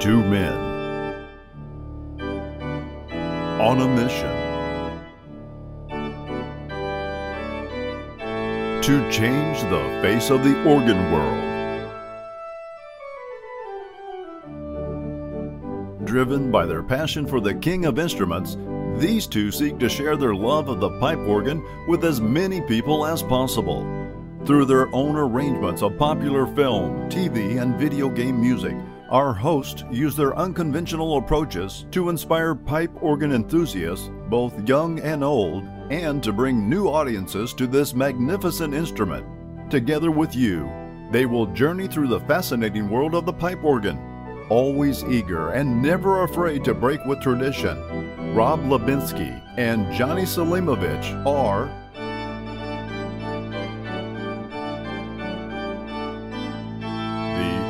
Two men on a mission to change the face of the organ world. Driven by their passion for the king of instruments, these two seek to share their love of the pipe organ with as many people as possible. Through their own arrangements of popular film, TV, and video game music, our hosts use their unconventional approaches to inspire pipe organ enthusiasts, both young and old, and to bring new audiences to this magnificent instrument. Together with you, they will journey through the fascinating world of the pipe organ, always eager and never afraid to break with tradition. Rob Hlebinsky and Jonny Selimovic are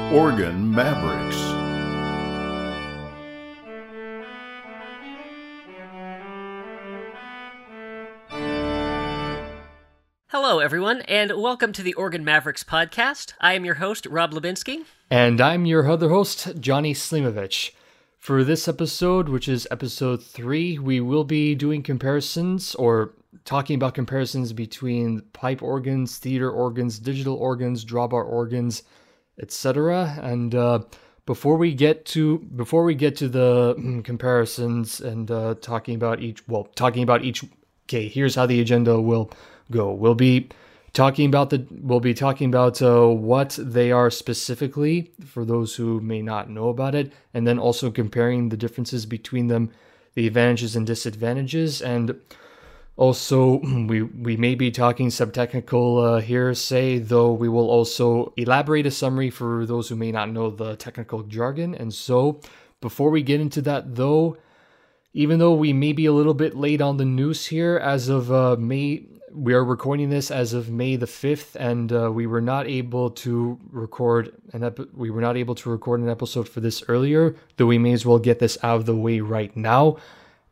the Organ Mavericks. Hello, everyone, and welcome to the Organ Mavericks podcast. I am your host, Rob Hlebinsky. And I'm your other host, Jonny Selimovic. For this episode, which is episode three, we will be doing comparisons or talking about comparisons between pipe organs, theater organs, digital organs, drawbar organs, etc. And uh, before we get to before we get to the mm, comparisons and uh, talking about each, well, talking about each. Okay, here's how the agenda will go. We'll be talking about the we'll be talking about uh, what they are specifically for those who may not know about it and then also comparing the differences between them the advantages and disadvantages and also we we may be talking some technical uh, hearsay though we will also elaborate a summary for those who may not know the technical jargon and so before we get into that though even though we may be a little bit late on the news here as of uh, May we are recording this as of May the 5th, and uh, we were not able to record an ep- we were not able to record an episode for this earlier, though we may as well get this out of the way right now.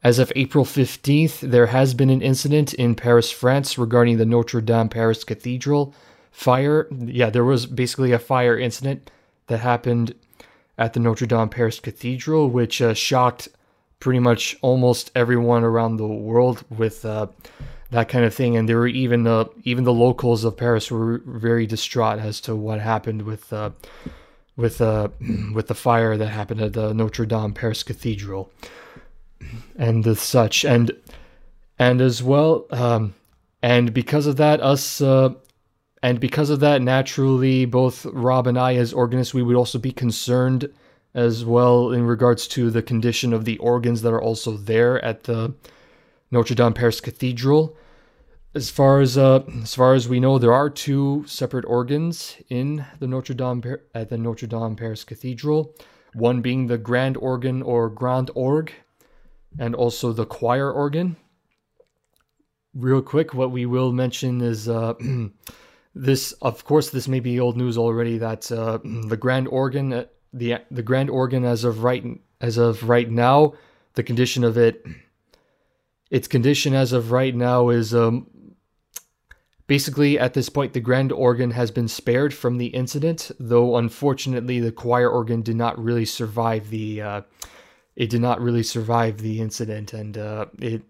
As of April 15th, there has been an incident in Paris, France regarding the Notre Dame Paris Cathedral fire. Yeah, there was basically a fire incident that happened at the Notre Dame Paris Cathedral, which uh, shocked pretty much almost everyone around the world with uh, that kind of thing. And there were even uh, even the locals of Paris were very distraught as to what happened with uh, with uh, with the fire that happened at the Notre Dame Paris Cathedral and such and and as well um, and because of that us uh, and because of that naturally both Rob and I as organists we would also be concerned as well in regards to the condition of the organs that are also there at the Notre Dame Paris Cathedral. As far as uh, as far as we know, there are two separate organs in the Notre Dame at the Notre Dame Paris Cathedral. One being the grand organ or grand orgue, and also the choir organ. Real quick, what we will mention is uh, this. Of course, this may be old news already. That uh, the grand organ, uh, the the grand organ, as of right as of right now, the condition of it its condition as of right now is um, basically at this point the grand organ has been spared from the incident, though unfortunately the choir organ did not really survive the uh, it did not really survive the incident, and uh, it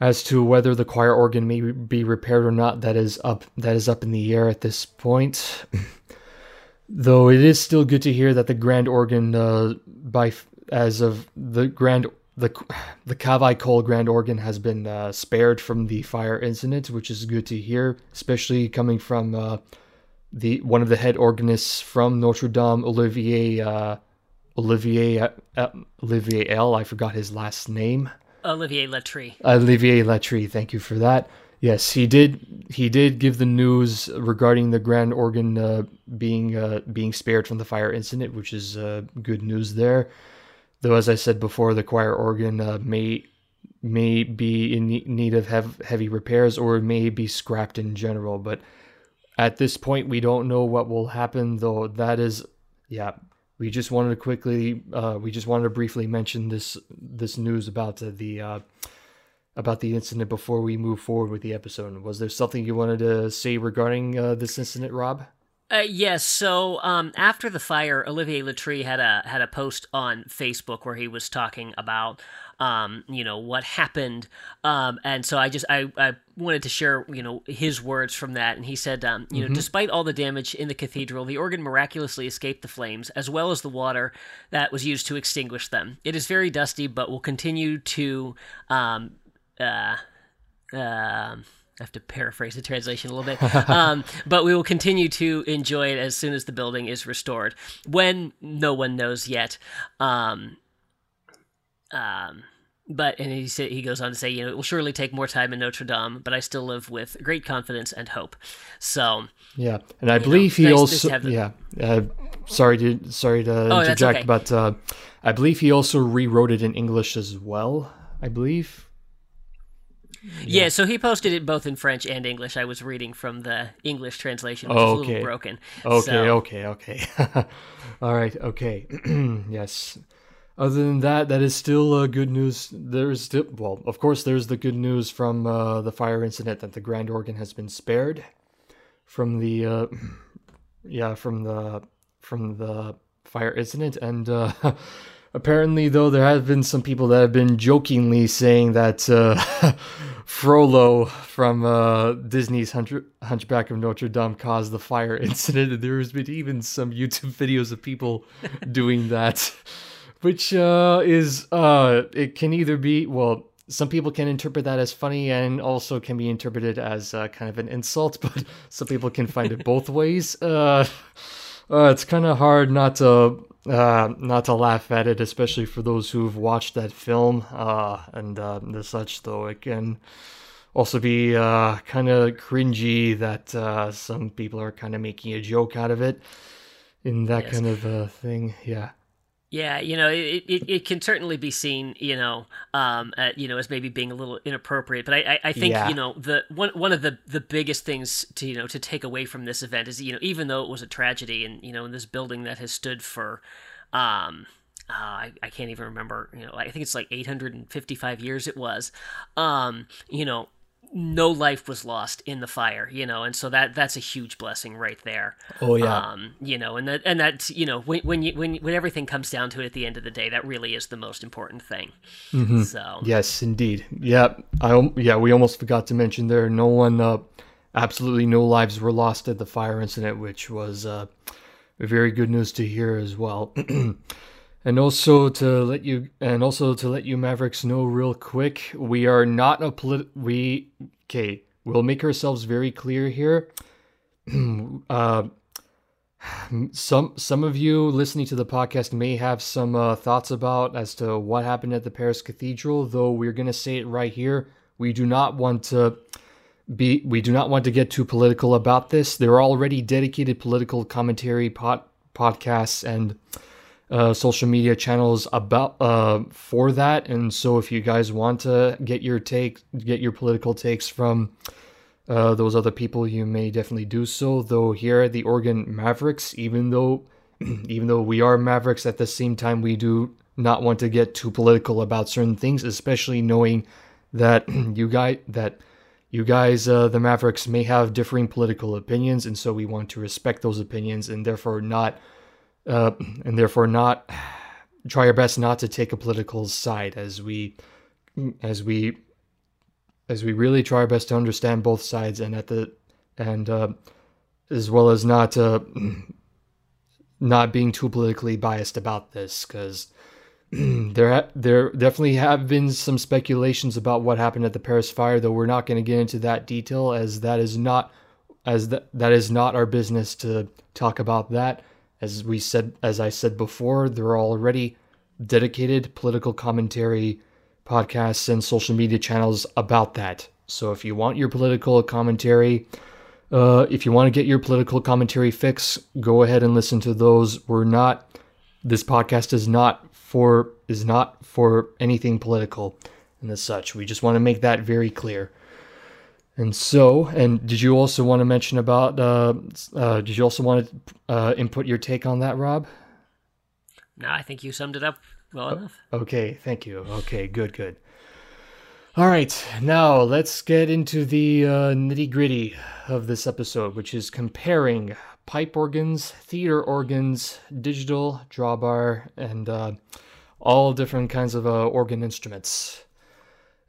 as to whether the choir organ may be repaired or not that is up that is up in the air at this point. though it is still good to hear that the grand organ uh, by as of the grand the the Cavaillé-Coll Grand Organ has been uh, spared from the fire incident, which is good to hear, especially coming from uh, the one of the head organists from Notre Dame, Olivier uh, Olivier uh, uh, Olivier L. I forgot his last name. Olivier Latry. Olivier Latry. Thank you for that. Yes, he did. He did give the news regarding the grand organ uh, being being spared from the fire incident, which is good news there. Though, as I said before, the choir organ uh, may may be in need of have heavy repairs or may be scrapped in general. But at this point, we don't know what will happen. Though that is, yeah, we just wanted to quickly, uh, we just wanted to briefly mention this this news about uh, the uh, about the incident before we move forward with the episode. Was there something you wanted to say regarding uh, this incident, Rob? Uh, yes. So um, after the fire, Olivier Latry had a had a post on Facebook where he was talking about um, you know what happened, um, and so I just I, I wanted to share you know his words from that, and he said um, you know despite all the damage in the cathedral, the organ miraculously escaped the flames as well as the water that was used to extinguish them. It is very dusty, but will continue to um, uh, um I have to paraphrase the translation a little bit. Um, but we will continue to enjoy it as soon as the building is restored. When no one knows yet. Um, um, but and he said he goes on to say, you know, it will surely take more time in Notre Dame, but I still live with great confidence and hope. So Yeah, and I You know, believe he nice- nice also have the- yeah. Uh, sorry to sorry to Oh, interject, okay. but uh, I believe he also rewrote it in English as well. I believe. yeah. so he posted it both in French and English. I was reading from the English translation, which Oh, is a little broken. Okay, So- okay, okay. All right, okay. yes. Other than that, that is still uh, good news. There's still, well, of course, there's the good news from uh, the fire incident that the Grand Organ has been spared from the, uh, yeah, from the from the fire incident, and uh, apparently, though, there have been some people that have been jokingly saying that uh, Frollo from uh, Disney's Hunch- Hunchback of Notre Dame caused the fire incident, and there's been even some YouTube videos of people doing that, which uh, is uh, it can either be well. Some people can interpret that as funny and also can be interpreted as uh, kind of an insult, but some people can find it both ways. Uh, uh, it's kind of hard not to uh, not to laugh at it, especially for those who've watched that film uh, and uh, the such. Though it can also be uh, kind of cringy that uh, some people are kind of making a joke out of it in that Yes. kind of uh, thing. Yeah. Yeah, you know, it, it, it can certainly be seen, you know, um, at, you know, as maybe being a little inappropriate. But I, I, I think, Yeah. you know, the one one of the the biggest things to you know to take away from this event is, you know, even though it was a tragedy, and you know, in this building that has stood for, um, uh, I, I can't even remember, you know, I think it's like 855 years it was, um, you know, no life was lost in the fire, you know, and so that that's a huge blessing right there. Oh yeah. Um, you know, and that and that's you know when when you when when everything comes down to it at the end of the day, that really is the most important thing. So Yes, indeed. Yeah, I yeah we almost forgot to mention there. No one, uh, absolutely no lives were lost at the fire incident, which was uh, very good news to hear as well. and also to let you and also to let you Mavericks know real quick, we are not a polit. We okay. We'll make ourselves very clear here. uh, some some of you listening to the podcast may have some uh, thoughts about as to what happened at the Paris Cathedral. Though we're going to say it right here, we do not want to be we do not want to get too political about this. There are already dedicated political commentary pod, podcasts and uh, social media channels about uh, for that. And so, if you guys want to get your take, get your political takes from uh, those other people, you may definitely do so. Though here at the Organ Mavericks, even though even though we are Mavericks, at the same time we do not want to get too political about certain things, especially knowing that you guys that you guys uh, the Mavericks may have differing political opinions, and so we want to respect those opinions and therefore not uh, and therefore not try our best not to take a political side as we as we as we really try our best to understand both sides and at the and uh, as well as not uh, not being too politically biased about this because there ha- there definitely have been some speculations about what happened at the Paris fire though we're not going to get into that detail as that is not as that that is not our business to talk about that as we said as I said before there are already dedicated political commentary podcasts and social media channels about that so if you want your political commentary uh, if you want to get your political commentary fix, go ahead and listen to those. We're not. This podcast is not for is not for anything political and as such. We just want to make that very clear. And so, and did you also want to mention about? Uh, uh, did you also want to uh, input your take on that, Rob? no, I think you summed it up well enough. Okay, thank you. Okay, good, good. All right, now let's get into the uh, nitty gritty of this episode, which is comparing pipe organs, theater organs, digital, drawbar, and uh, all different kinds of uh, organ instruments.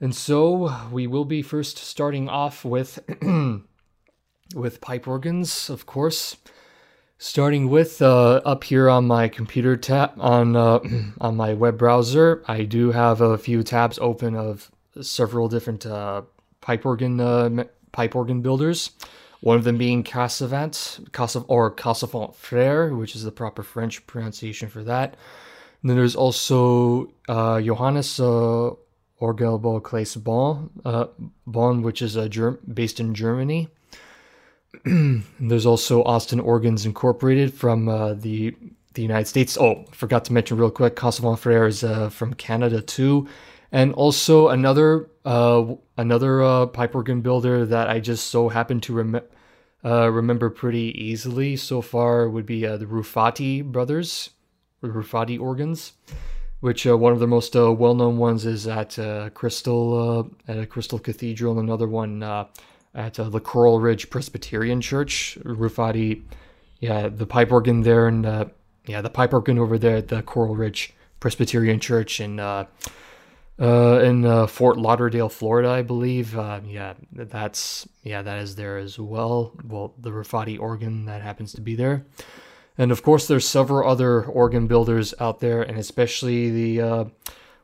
And so we will be first starting off with with pipe organs, of course. Starting with uh, up here on my computer tab on uh, on my web browser, I do have a few tabs open of several different uh, pipe organ uh, pipe organ builders. One of them being Casavant, Cassav- or Casavant Frères, which is the proper French pronunciation for that. And then there's also uh, Johannes uh, Orgelbau Klais Bonn, uh, Bonn, which is uh, Germ- based in Germany. there's also Austin Organs Incorporated from uh, the the United States. Oh, forgot to mention real quick, Casavant Frères is uh, from Canada too, and also another uh, another uh, pipe organ builder that I just so happen to rem- remember pretty easily so far would be the Ruffatti brothers, Ruffatti organs, which uh, one of the most uh, well-known ones is at Crystal at a Crystal Cathedral, and another one at the Coral Ridge Presbyterian Church. Ruffatti, yeah, the pipe organ there, and yeah, the pipe organ over there at the Coral Ridge Presbyterian Church in uh, in uh, Fort Lauderdale, Florida, I believe. Uh, yeah, that's yeah, that is there as well. Well, the Ruffatti organ that happens to be there, and of course, there's several other organ builders out there, and especially the uh,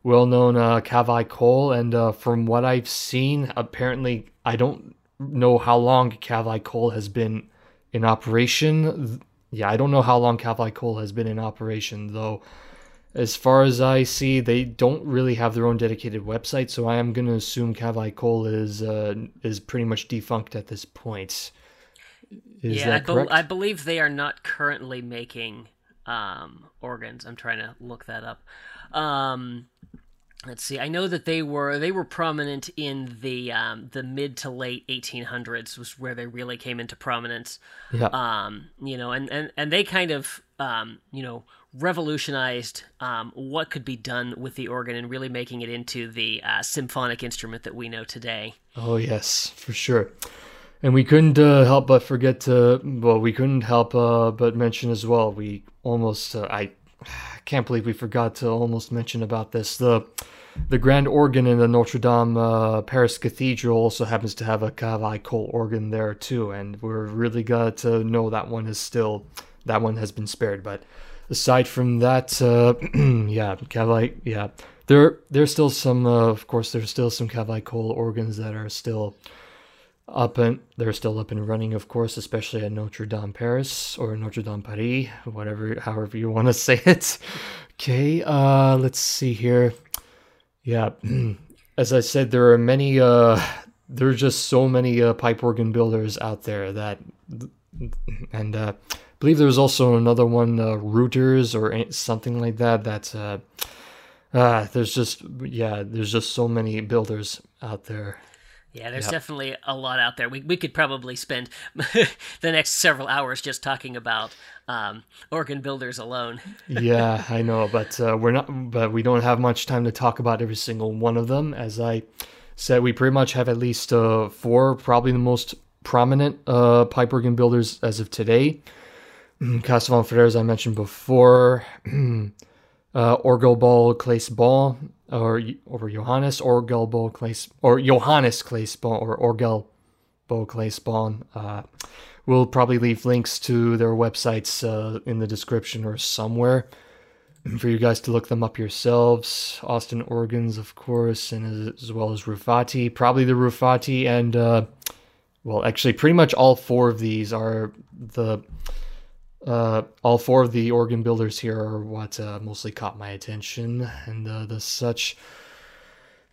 well-known uh, Cavaillé-Coll. And uh, from what I've seen, apparently, I don't know how long Cavaillé-Coll has been in operation. Yeah, I don't know how long Cavaillé-Coll has been in operation though as far as I see, they don't really have their own dedicated website, so I am going to assume Cavaillé-Coll is uh, is pretty much defunct at this point. Is yeah, I, be- I, believe they are not currently making um, organs. I'm trying to look that up. Um, let's see. I know that they were they were prominent in the um, the mid to late 1800s was where they really came into prominence. Yeah. Um, you know, and and and they kind of um, you know revolutionized um, what could be done with the organ and really making it into the uh, symphonic instrument that we know today. Oh yes, for sure. And we couldn't uh, help but forget to well, we couldn't help uh, but mention as well. We almost uh, I can't believe we forgot to almost mention about this the. The grand organ in the Notre Dame uh, Paris Cathedral also happens to have a Cavaillé-Coll organ there too, and we're really glad to know that one is still that one has been spared. But aside from that, uh, yeah, Cavai, yeah, there there's still some, uh, of course, there's still some Cavaillé-Coll organs that are still up and they're still up and running, of course, especially at Notre Dame Paris or Notre Dame Paris, whatever, however you want to say it. Okay, uh, let's see here. Yeah, as I said, there are many. Uh, there are just so many uh, pipe organ builders out there that, and uh, I believe there's also another one, uh, Routers or something like that. That's uh, uh, there's just yeah, there's just so many builders out there. Yeah, there's yep. definitely a lot out there. We we could probably spend the next several hours just talking about um, organ builders alone. yeah, I know, but uh, we're not. But we don't have much time to talk about every single one of them. As I said, we pretty much have at least uh, four, probably the most prominent uh, pipe organ builders as of today. Casavant Frères, as I mentioned before, uh, Orgelbau Klais Ball, or or Johannes Orgelbau Klais, or Johannes Klais Ball, or Orgelbau Klais Ball. Uh, we'll probably leave links to their websites uh, in the description or somewhere for you guys to look them up yourselves. Austin Organs, of course, and as, as well as Ruffatti. Probably the Ruffatti, and uh, well, actually, pretty much all four of these are the uh, all four of the organ builders here are what uh, mostly caught my attention, and uh, the such.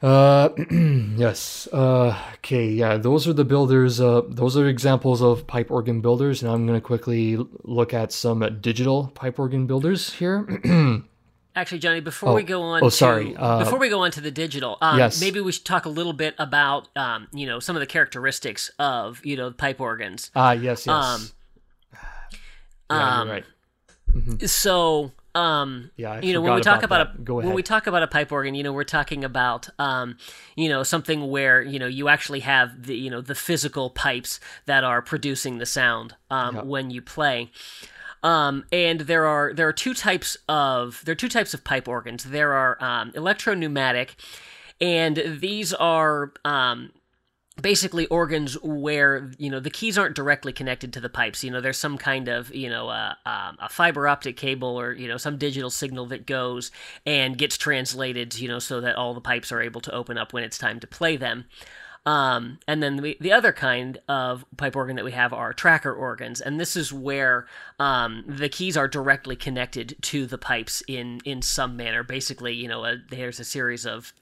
Uh, yes. Uh, okay. Yeah. Those are the builders. Uh, those are examples of pipe organ builders, and I'm going to quickly look at some digital pipe organ builders here. Actually, Jonny, before oh, we go on, oh sorry, to, before we go on to the digital, um, yes. maybe we should talk a little bit about, um, you know, some of the characteristics of, you know, pipe organs. Ah, yes, yes. Um, yeah, um, right. Mm-hmm. So, um Yeah, I you know when we talk about about, a Go when we talk about a pipe organ you know we're talking about um you know something where you know you actually have the you know the physical pipes that are producing the sound um Yeah. when you play um, and there are there are two types of there are two types of pipe organs. There are um, electropneumatic, and these are um, basically organs where you know the keys aren't directly connected to the pipes. You know there's some kind of you know uh, um, a fiber optic cable or you know some digital signal that goes and gets translated you know so that all the pipes are able to open up when it's time to play them. Um, and then the, the other kind of pipe organ that we have are tracker organs, and this is where um, the keys are directly connected to the pipes in in some manner. Basically, you know, a, there's a series of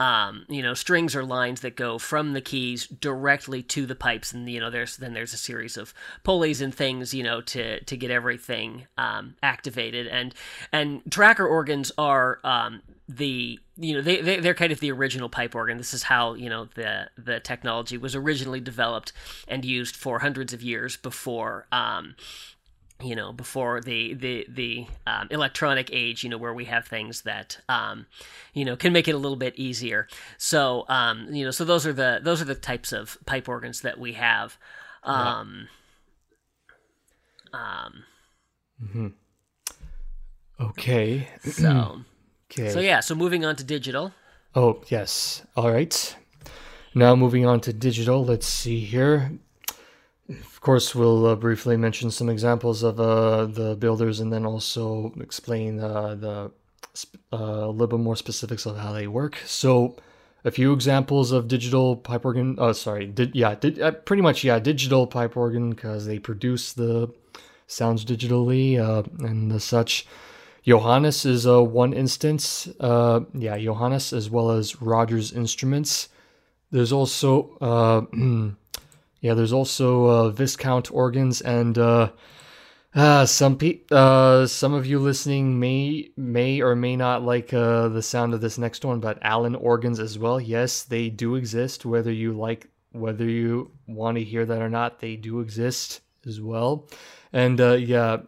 um, you know, strings or lines that go from the keys directly to the pipes, and you know, there's then there's a series of pulleys and things, you know, to to get everything um, activated. And and tracker organs are um, the you know they, they they're kind of the original pipe organ. This is how you know the the technology was originally developed and used for hundreds of years before. Um, you know before the the the um, electronic age you know where we have things that um, you know can make it a little bit easier so um, you know so those are the those are the types of pipe organs that we have um, um, Okay. so Okay. so yeah so moving on to digital Oh, yes. All right. Now moving on to digital. Let's see here. Of course, we'll uh, briefly mention some examples of uh, the builders and then also explain uh, the uh, a little bit more specifics of how they work. So, a few examples of digital pipe organ. Oh, sorry. Di- yeah, di- uh, pretty much, yeah, digital pipe organ because they produce the sounds digitally and such. Johannus is uh, one instance. Yeah, Johannus as well as Rogers Instruments. There's also yeah, there's also uh, Viscount organs and uh, uh, some pe- uh, some of you listening may may or may not like uh, the sound of this next one, but Allen organs as well. Yes, they do exist. Whether you like whether you want to hear that or not, they do exist as well. And uh, yeah,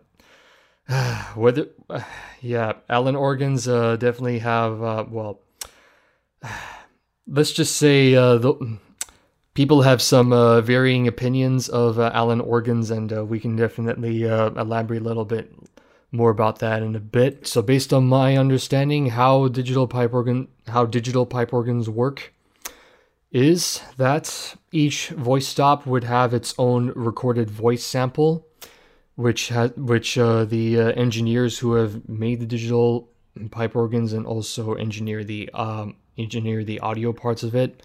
whether yeah allen organs uh, definitely have uh, well let's just say uh, the, people have some uh, varying opinions of uh, allen organs and uh, we can definitely uh, elaborate a little bit more about that in a bit. So based on my understanding how digital pipe organ how digital pipe organs work is that each voice stop would have its own recorded voice sample which ha- which uh, the uh, engineers who have made the digital pipe organs and also engineer the um, engineer the audio parts of it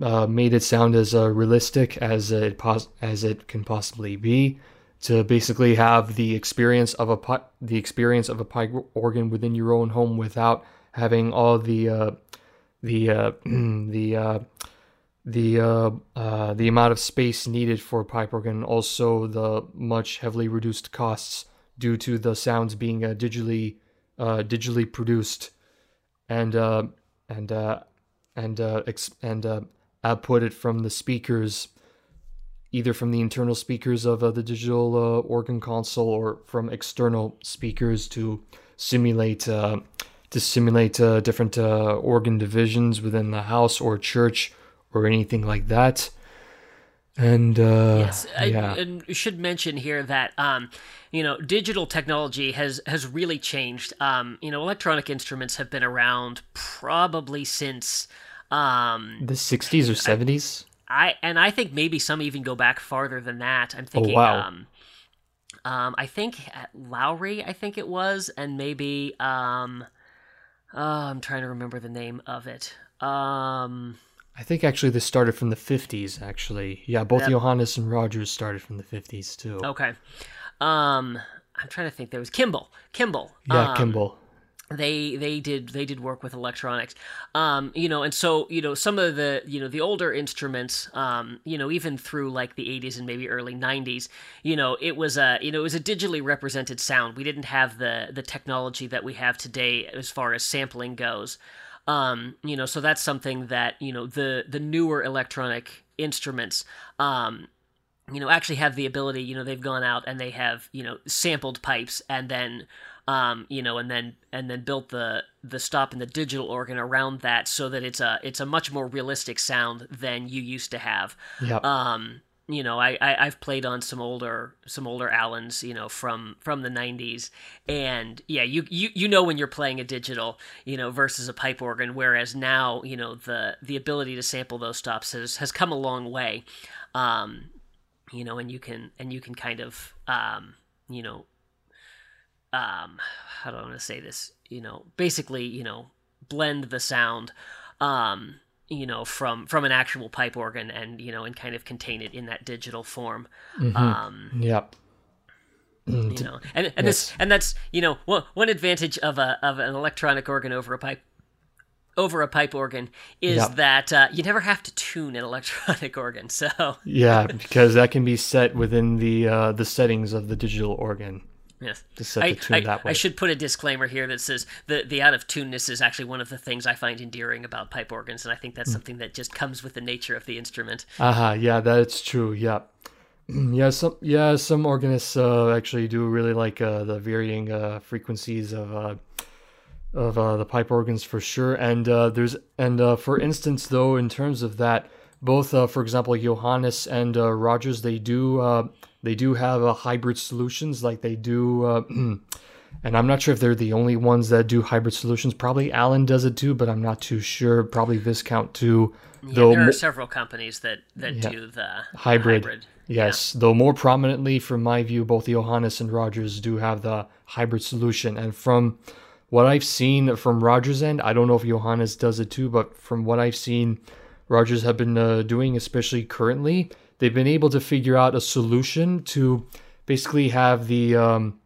uh, made it sound as uh, realistic as it pos- as it can possibly be to basically have the experience of a pi- the experience of a pipe organ within your own home without having all the uh, the uh, the uh, the the amount of space needed for a pipe organ, also the much heavily reduced costs due to the sounds being digitally digitally produced and and and uh, ex- and uh, outputted from the speakers, either from the internal speakers of uh, the digital uh, organ console or from external speakers to simulate uh, to simulate uh, different uh, organ divisions within the house or church or anything like that. And uh, Yes, I, yeah, and should mention here that um, you know digital technology has has really changed. Um, you know, electronic instruments have been around probably since um, the '60s or '70s. I and I think maybe some even go back farther than that. I'm thinking. Oh, wow. Um, um, I think at Lowrey, I think it was, and maybe um, oh, I'm trying to remember the name of it. Um, I think actually this started from the '50s. Actually, yeah, both Yep. Johannus and Rogers started from the '50s too. okay. Um, I'm trying to think. There was Kimball. Kimball. yeah, um, Kimball. They they did they did work with electronics um you know and so you know some of the you know the older instruments um you know even through like the 80s and maybe early 90s you know it was a you know it was a digitally represented sound we didn't have the the technology that we have today as far as sampling goes um you know so that's something that you know the the newer electronic instruments um you know actually have the ability you know they've gone out and they have you know sampled pipes and then um, you know, and then and then built the the stop and the digital organ around that so that it's a it's a much more realistic sound than you used to have. Yep. Um, you know, I, I have played on some older some older Allens, you know, from from the '90s, and yeah, you you you know when you're playing a digital, you know, versus a pipe organ. Whereas now, you know, the the ability to sample those stops has has come a long way, um, you know, and you can and you can kind of um, you know, um, how do I want to say this? You know, basically, you know, blend the sound. Um, you know from from an actual pipe organ and you know and kind of contain it in that digital form mm-hmm. um yep you know and and yes. this and that's you know one, one advantage of a of an electronic organ over a pipe over a pipe organ is yep. that uh, you never have to tune an electronic organ so yeah because that can be set within the uh, the settings of the digital organ Yes. Set I, the tune I, that way. I should put a disclaimer here that says the the out of tuneness is actually one of the things I find endearing about pipe organs, and I think that's mm. something that just comes with the nature of the instrument. Uh huh. Yeah, that's true. Yeah. Yeah, some yeah some organists uh, actually do really like uh, the varying uh, frequencies of uh, of uh, the pipe organs for sure. And uh, there's and for instance though, in terms of that, both for example Johannus and Rogers, they do they do have a hybrid solutions like they do. Uh, and I'm not sure if they're the only ones that do hybrid solutions. Probably Allen does it too, but I'm not too sure. Probably Viscount too. Yeah, though there are several companies that that yeah, do the hybrid. Hybrid. Yes, yeah. though more prominently, from my view, both Johannus and Rogers do have the hybrid solution. And from what I've seen from Rogers' end, I don't know if Johannus does it too, but from what I've seen, Rogers have been uh, doing, especially currently, they've been able to figure out a solution to basically have the um,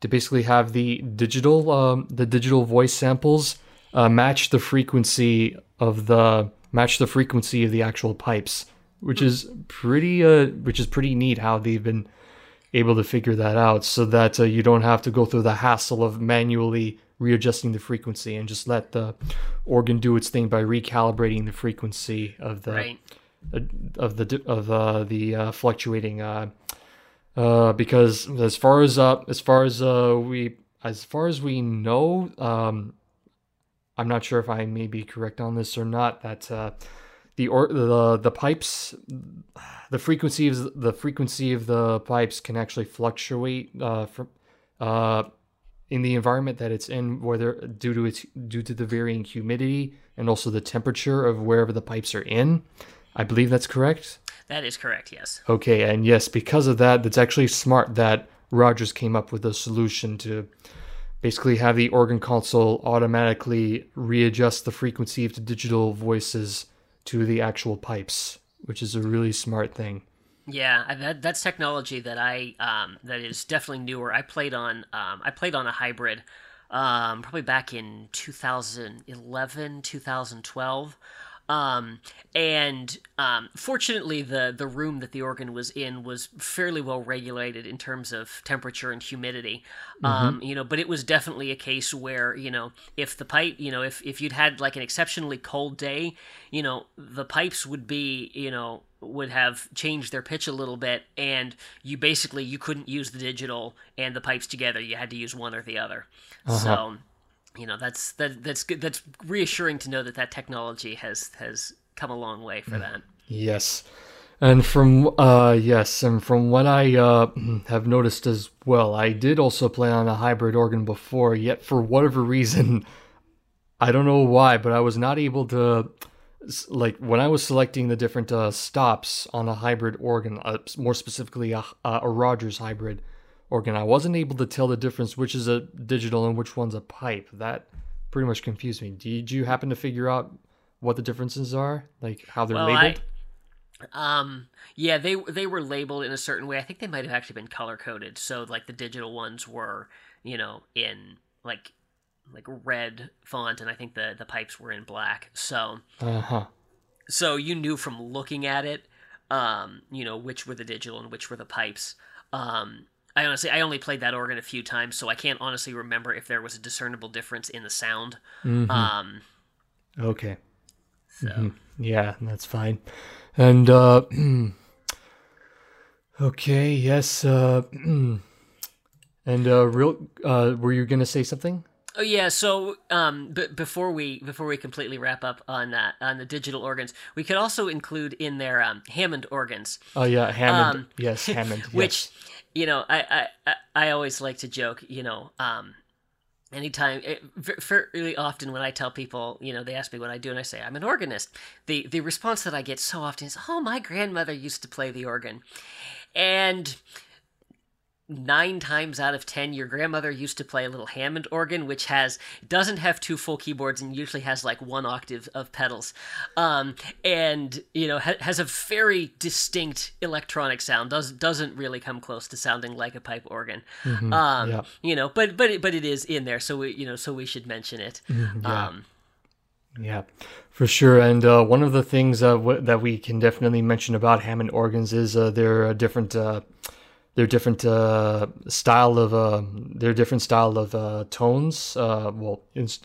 to basically have the digital um, the digital voice samples uh, match the frequency of the match the frequency of the actual pipes, which is pretty uh, which is pretty neat how they've been able to figure that out so that uh, you don't have to go through the hassle of manually readjusting the frequency and just let the organ do its thing by recalibrating the frequency of the right of the of uh, the uh, fluctuating uh, uh, because as far as uh, as far as uh, we as far as we know um, I'm not sure if I may be correct on this or not that uh, the or the the pipes the frequency of the frequency of the pipes can actually fluctuate uh, from uh, in the environment that it's in whether due to its due to the varying humidity and also the temperature of wherever the pipes are in I believe that's correct. That is correct, yes. Okay, and yes, because of that, that's actually smart that Rogers came up with a solution to basically have the organ console automatically readjust the frequency of the digital voices to the actual pipes, which is a really smart thing. Yeah, that, that's technology that I um, that is definitely newer. I played on um, I played on a hybrid um, probably back in 2011, 2012. Um, and um, fortunately, the the room that the organ was in was fairly well regulated in terms of temperature and humidity. Mm-hmm. Um, you know, but it was definitely a case where you know if the pipe, you know, if if you'd had like an exceptionally cold day, you know, the pipes would be, you know, would have changed their pitch a little bit and you basically you couldn't use the digital and the pipes together you had to use one or the other uh-huh. so you know that's that that's good that's reassuring to know that that technology has has come a long way for that. Yes. And from uh yes and from what i uh have noticed as well i did also play on a hybrid organ before yet for whatever reason i don't know why but i was not able to like when i was selecting the different uh, stops on a hybrid organ uh, more specifically a, a rogers hybrid organ. I wasn't able to tell the difference which is a digital and which one's a pipe. That pretty much confused me. Did you happen to figure out what the differences are, like how they're well, labeled? I, um, yeah, they they were labeled in a certain way. I think they might have actually been color coded. So like the digital ones were, you know, in like like red font, and I think the the pipes were in black. So, uh-huh. so you knew from looking at it, um, you know, which were the digital and which were the pipes. Um, I honestly I only played that organ a few times, so I can't honestly remember if there was a discernible difference in the sound. Mm-hmm. Um, okay. So mm-hmm. yeah, that's fine. And uh, okay, yes. Uh, And uh, real, uh, were you gonna say something? Oh yeah, so um, before we before we completely wrap up on uh, on the digital organs, we could also include in there um, Hammond organs. Oh yeah, Hammond. Um, yes, Hammond. which, you know, I, I I always like to joke. You know, um, anytime, it, fairly often when I tell people, you know, they ask me what I do, and I say I'm an organist. The the response that I get so often is, "Oh, my grandmother used to play the organ," and nine times out of ten your grandmother used to play a little hammond organ which has doesn't have two full keyboards and usually has like one octave of pedals um, and you know ha- has a very distinct electronic sound does doesn't really come close to sounding like a pipe organ mm-hmm. um, yeah. you know but but it, but it is in there so we you know so we should mention it mm-hmm. yeah. Um, yeah, for sure. And uh, one of the things uh, w- that we can definitely mention about Hammond organs is uh, their different uh, their different uh, style of uh, their different style of uh, tones, uh, well,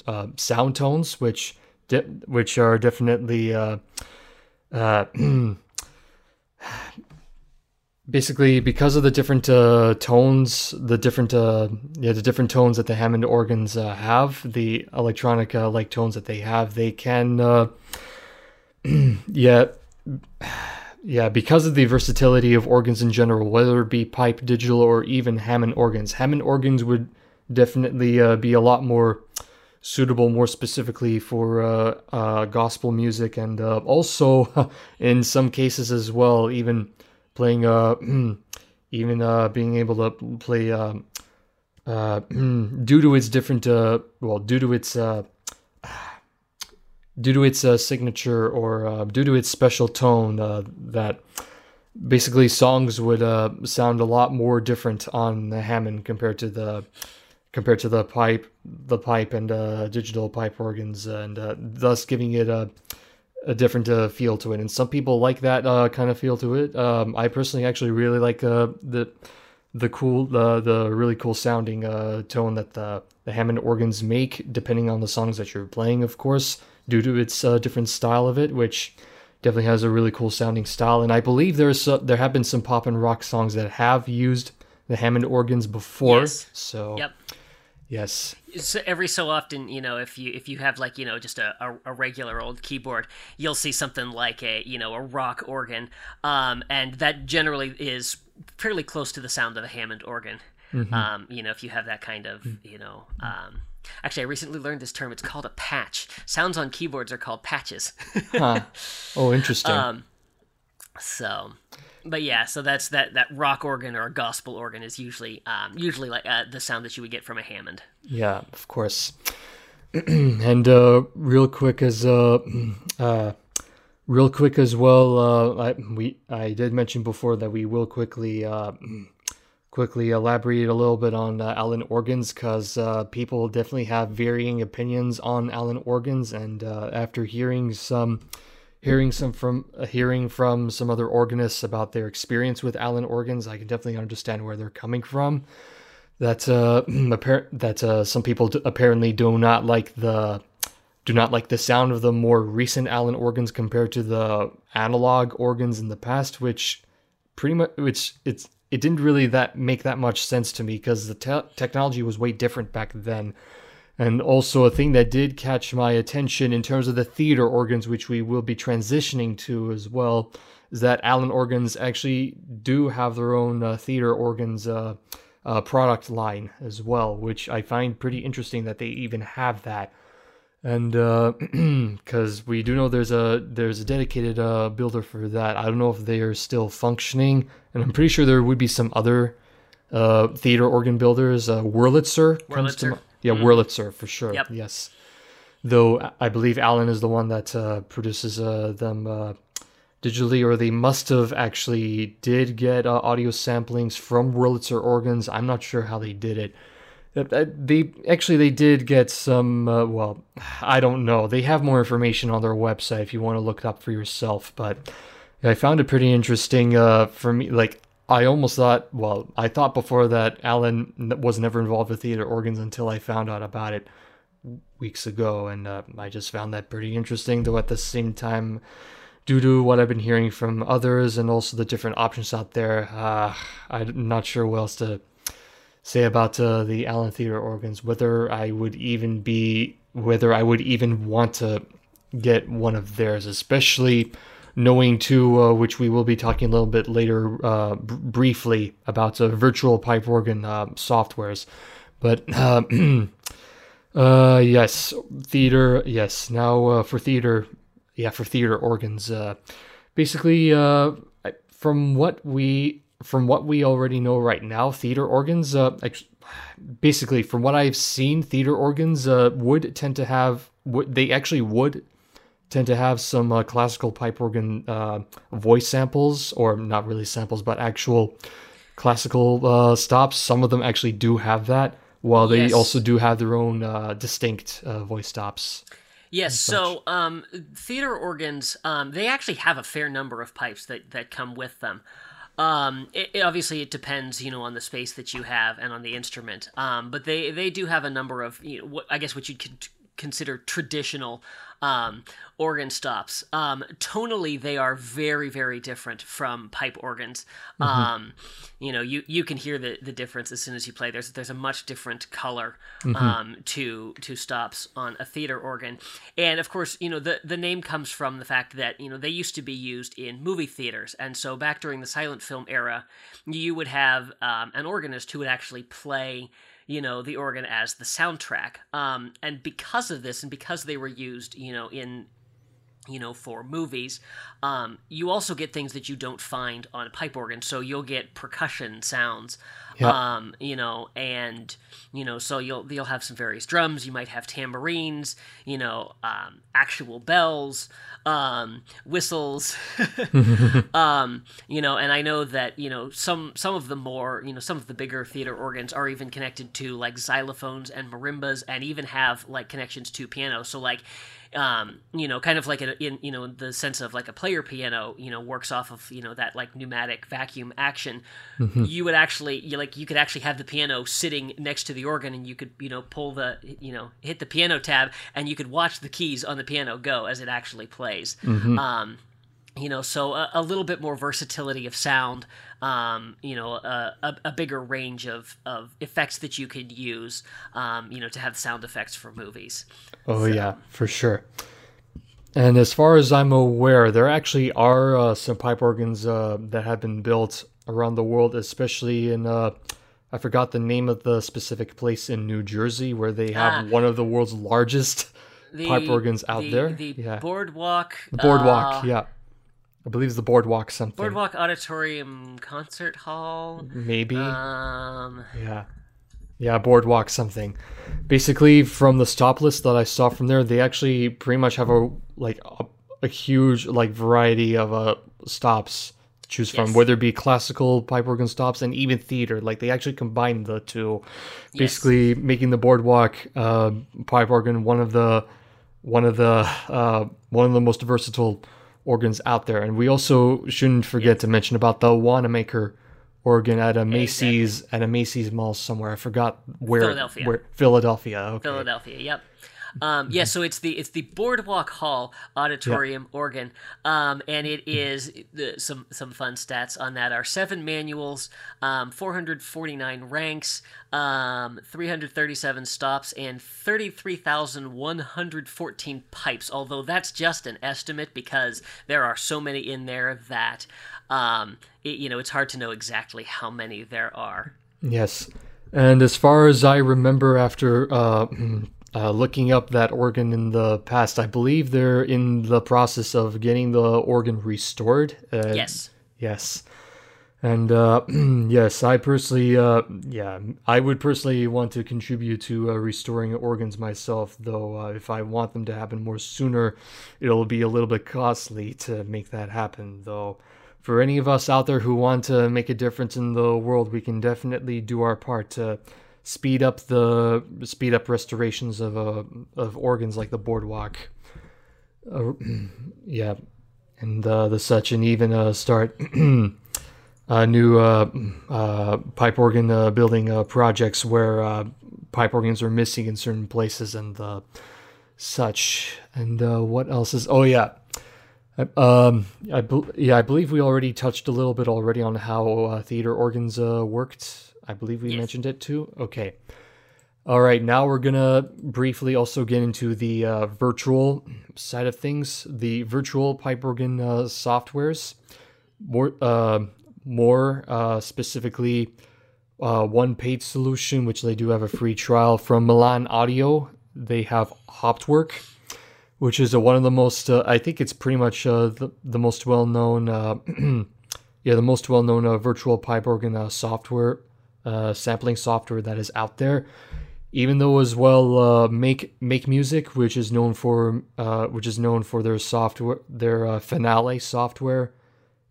uh, sound tones, which di- which are definitely uh, basically because of the different tones, the different yeah, the different tones that the Hammond organs have, the electronic like tones that they have, they can yeah yeah, because of the versatility of organs in general, whether it be pipe, digital, or even Hammond organs, Hammond organs would definitely uh, be a lot more suitable, more specifically for uh, uh, gospel music, and uh, also in some cases as well, even playing, uh, even uh, being able to play. Um, due to its different, well, due to its due to its uh, signature or uh, due to its special tone uh, that basically songs would uh, sound a lot more different on the Hammond compared to the compared to the pipe the pipe and uh, digital pipe organs and uh, thus giving it a a different feel to it. And some people like that kind of feel to it. Um, I personally actually really like the the cool the the really cool sounding tone that the the Hammond organs make depending on the songs that you're playing of course due to its uh, different style of it, which definitely has a really cool sounding style. And I believe there's uh, there have been some pop and rock songs that have used the Hammond organs before. Yes. So yep. Yes. So every so often, you know, if you if you have like you know just a, a, a, regular old keyboard, you'll see something like a you know a rock organ, um, and that generally is fairly close to the sound of a Hammond organ. Mm-hmm. Um, you know, if you have that kind of you know. Um, Actually, I recently learned this term. It's called a patch. Sounds on keyboards are called patches. huh. Oh, interesting. Um, so, but yeah, so that's that that rock organ or gospel organ is usually um, usually like uh, the sound that you would get from a Hammond. Yeah, of course. and uh, real quick as uh, uh, real quick as well, uh, I we I did mention before that we will quickly uh, quickly elaborate a little bit on uh, Allen organs because uh, people definitely have varying opinions on Allen organs, and uh, after hearing some, hearing some from uh, hearing from some other organists about their experience with Allen organs, I can definitely understand where they're coming from. That uh, apparent that uh, some people d- apparently do not like the do not like the sound of the more recent Allen organs compared to the analog organs in the past, which pretty much which it's it didn't really that make that much sense to me because the te- technology was way different back then. And also a thing that did catch my attention in terms of the theater organs, which we will be transitioning to as well, is that Allen organs actually do have their own uh, theater organs uh, uh, product line as well, which I find pretty interesting that they even have that and because uh, we do know there's a there's a dedicated uh, builder for that. I don't know if they are still functioning, and I'm pretty sure there would be some other uh, theater organ builders. Uh, Wurlitzer, Wurlitzer. To, mind. yeah, mm-hmm. Wurlitzer for sure. Yep. Yes, though I believe Allen is the one that uh, produces uh, them uh, digitally, or they must have actually did get audio samplings from Wurlitzer organs. I'm not sure how they did it they actually they did get some. Uh, well, I don't know. They have more information on their website if you want to look it up for yourself. But I found it pretty interesting. Uh, for me, like I almost thought. Well, I thought before that Allen was never involved with theater organs until I found out about it weeks ago, and uh, I just found that pretty interesting. Though at the same time, due to what I've been hearing from others and also the different options out there, uh, I'm not sure what else to say about uh, the Allen Theater organs. Whether I would even be, whether I would even want to get one of theirs, especially knowing too, uh, which we will be talking a little bit later, uh, b- briefly about uh, virtual pipe organ uh, softwares. But uh, uh, yes, theater. Yes, now for theater, yeah, for theater organs. Basically, from what we from what we already know right now, theater organs. Uh, basically, from what I've seen, theater organs uh, would tend to have. Would they actually would tend to have some uh, classical pipe organ uh, voice samples, or not really samples, but actual classical uh, stops. Some of them actually do have that, while they Yes. also do have their own uh, distinct uh, voice stops. Yes, so um, theater organs, um, they actually have a fair number of pipes that, that come with them. Um, it, it- obviously, it depends, you know, on the space that you have and on the instrument. Um, but they, they do have a number of, you know, what, I guess what you'd consider traditional um, organ stops. Um, tonally, they are very, very different from pipe organs. Um, you know, you, you can hear the, the difference as soon as you play. There's there's a much different color um, to to stops on a theater organ, and of course, you know the the name comes from the fact that you know they used to be used in movie theaters, and so back during the silent film era, you would have um, an organist who would actually play you know the organ as the soundtrack. Um, and because of this and because they were used you know in you know for movies um, you also get things that you don't find on a pipe organ. So you'll get percussion sounds Yeah. um, you know and you know so you'll you'll have some various drums you might have tambourines you know um, actual bells um, whistles um, you know, and I know that you know some some of the more you know some of the bigger theater organs are even connected to like xylophones and marimbas, and even have like connections to piano. So like, um, you know, kind of like a, in you know the sense of like a player piano, you know, works off of you know that like pneumatic vacuum action. You would actually you like you could actually have the piano sitting next to the organ, and you could you know pull the you know hit the piano tab, and you could watch the keys on the piano go as it actually plays. Um, you know so a, a little bit more versatility of sound um, you know a, a, a bigger range of, of effects that you could use um, you know to have sound effects for movies Oh yeah, for sure. And as far as I'm aware, there actually are uh, some pipe organs uh, that have been built around the world, especially in uh, I forgot the name of the specific place in New Jersey where they have Ah. one of the world's largest the, pipe organs out the, there. the yeah, boardwalk boardwalk. uh, yeah, I believe it's the boardwalk something. boardwalk auditorium concert hall maybe. um Yeah. Yeah, boardwalk something. Basically, from the stop list that I saw from there, they actually pretty much have a like a, a huge like variety of uh stops to choose from, Yes. whether it be classical pipe organ stops and even theater. Like they actually combine the two, basically making the boardwalk uh, pipe organ one of the one of the uh, one of the most versatile organs out there. And we also shouldn't forget to mention about the Wanamaker organ at a Macy's at a Macy's mall somewhere. I forgot where Philadelphia. where Philadelphia. Okay. Philadelphia. Yep. Um, yeah, so it's the it's the Boardwalk Hall Auditorium organ, um, and it is the, some some fun stats on that are seven manuals, um, 449 ranks, um, 337 stops, and 33,114 pipes. Although that's just an estimate because there are so many in there that um, it, you know it's hard to know exactly how many there are. Yes. And as far as I remember after uh, uh, looking up that organ in the past, I believe they're in the process of getting the organ restored. Uh, Yes. Yes. And uh, yes, I personally, uh, yeah, I would personally want to contribute to uh, restoring organs myself, though uh, if I want them to happen more sooner, it'll be a little bit costly to make that happen, though. For any of us out there who want to make a difference in the world, we can definitely do our part to speed up the speed up restorations of uh, of organs like the boardwalk. Uh, yeah, and uh, the such, and even uh, start uh, new uh, uh, pipe organ uh, building uh, projects where uh, pipe organs are missing in certain places and uh, such. And what else is? Oh yeah, um, I bel yeah, I believe we already touched a little bit already on how theater organs uh, worked I believe we Yes. mentioned it too. Okay. All right, now we're gonna briefly also get into the uh, virtual side of things, the virtual pipe organ uh, softwares. More, uh, more uh, specifically, uh, one paid solution, which they do have a free trial from Milan Audio. They have Hauptwerk, which is uh, one of the most. Uh, I think it's pretty much uh, the the most well known. Uh, yeah, the most well known uh, virtual pipe organ uh, software, uh, sampling software that is out there. Even though as well, uh, make make music, which is known for uh, which is known for their software, their uh, Finale software,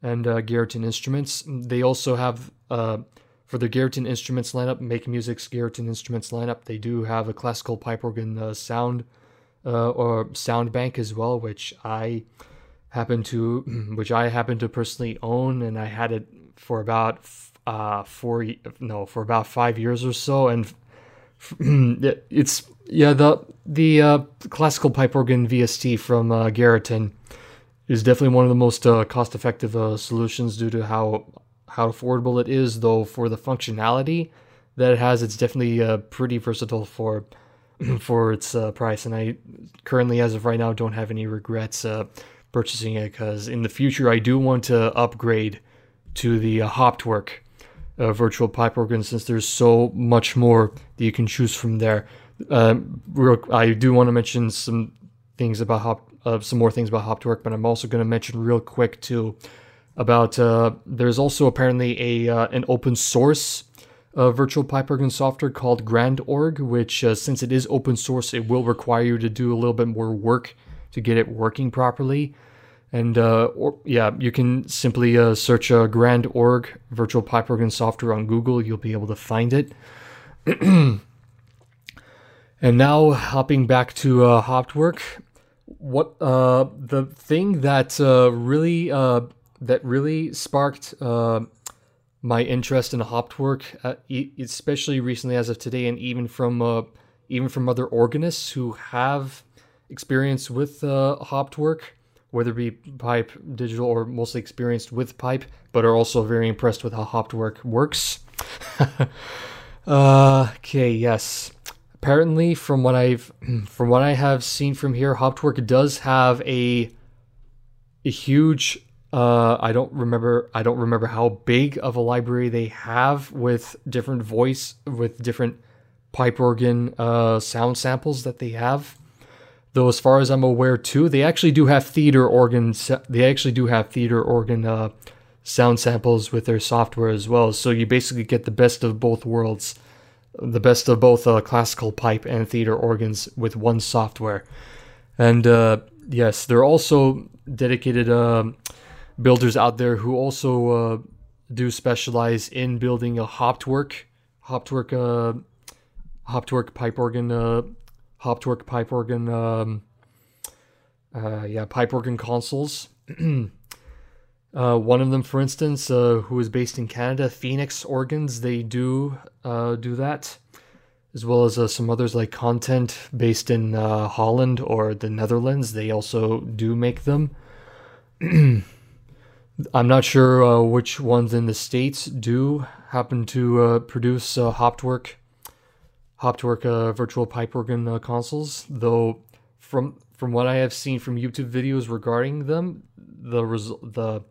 and uh, Garritan Instruments. They also have uh, for the Garritan Instruments lineup, Make Music's Garritan Instruments lineup. They do have a classical pipe organ uh, sound or sound bank as well, which I happen to which I happen to personally own, and I had it for about uh four no for about five years or so, and it's yeah the the uh, classical pipe organ VST from uh, is definitely one of the most uh, cost effective uh, solutions due to how how affordable it is. Though for the functionality that it has, it's definitely uh, pretty versatile for for its uh, price. And I currently, as of right now, don't have any regrets purchasing it because in the future I do want to upgrade to the uh, uh, virtual pipe organ since there's so much more that you can choose from there. Um, I do want to mention some things about Hop, uh, some more things about Hauptwerk, but I'm also going to mention real quick too about uh, there's also apparently a uh, an open source uh, virtual pipe organ software called GrandOrgue, which uh, since it is open source, it will require you to do a little bit more work to get it working properly. And uh, or, yeah, you can simply uh, search uh, GrandOrgue virtual pipe organ software on Google. You'll be able to find it. and now hopping back to uh, Hauptwerk, what uh, the thing that uh, really uh, that really sparked uh, my interest in Hauptwerk, uh, especially recently as of today, and even from uh, even from other organists who have experience with uh, Hauptwerk, whether it be pipe, digital, or mostly experienced with pipe, but are also very impressed with how Hauptwerk works. uh, okay, yes. Apparently, from what I've from what I have seen from here, Hauptwerk does have a a huge uh, I don't remember. I don't remember how big of a library they have with different voice, with different pipe organ uh, sound samples that they have. Though, as far as I'm aware, too, they actually do have theater organ. They actually do have theater organ uh, sound samples with their software as well. So you basically get the best of both worlds, the best of both uh, classical pipe and theater organs with one software. And uh, yes, there are also dedicated um builders out there who also uh, do specialize in building a Hauptwerk, Hauptwerk, uh, Hauptwerk pipe organ, Hauptwerk pipe organ, um, uh, yeah, pipe organ consoles. uh, one of them, for instance, uh, who is based in Canada, Phoenix Organs, they do uh, do that, as well as uh, some others like Content based in uh, Holland or the Netherlands. They also do make them. I'm not sure which ones in the states do happen to produce uh, Hauptwerk, Hauptwerk uh, virtual pipe organ uh, consoles. Though from from what I have seen from YouTube videos regarding them, the result the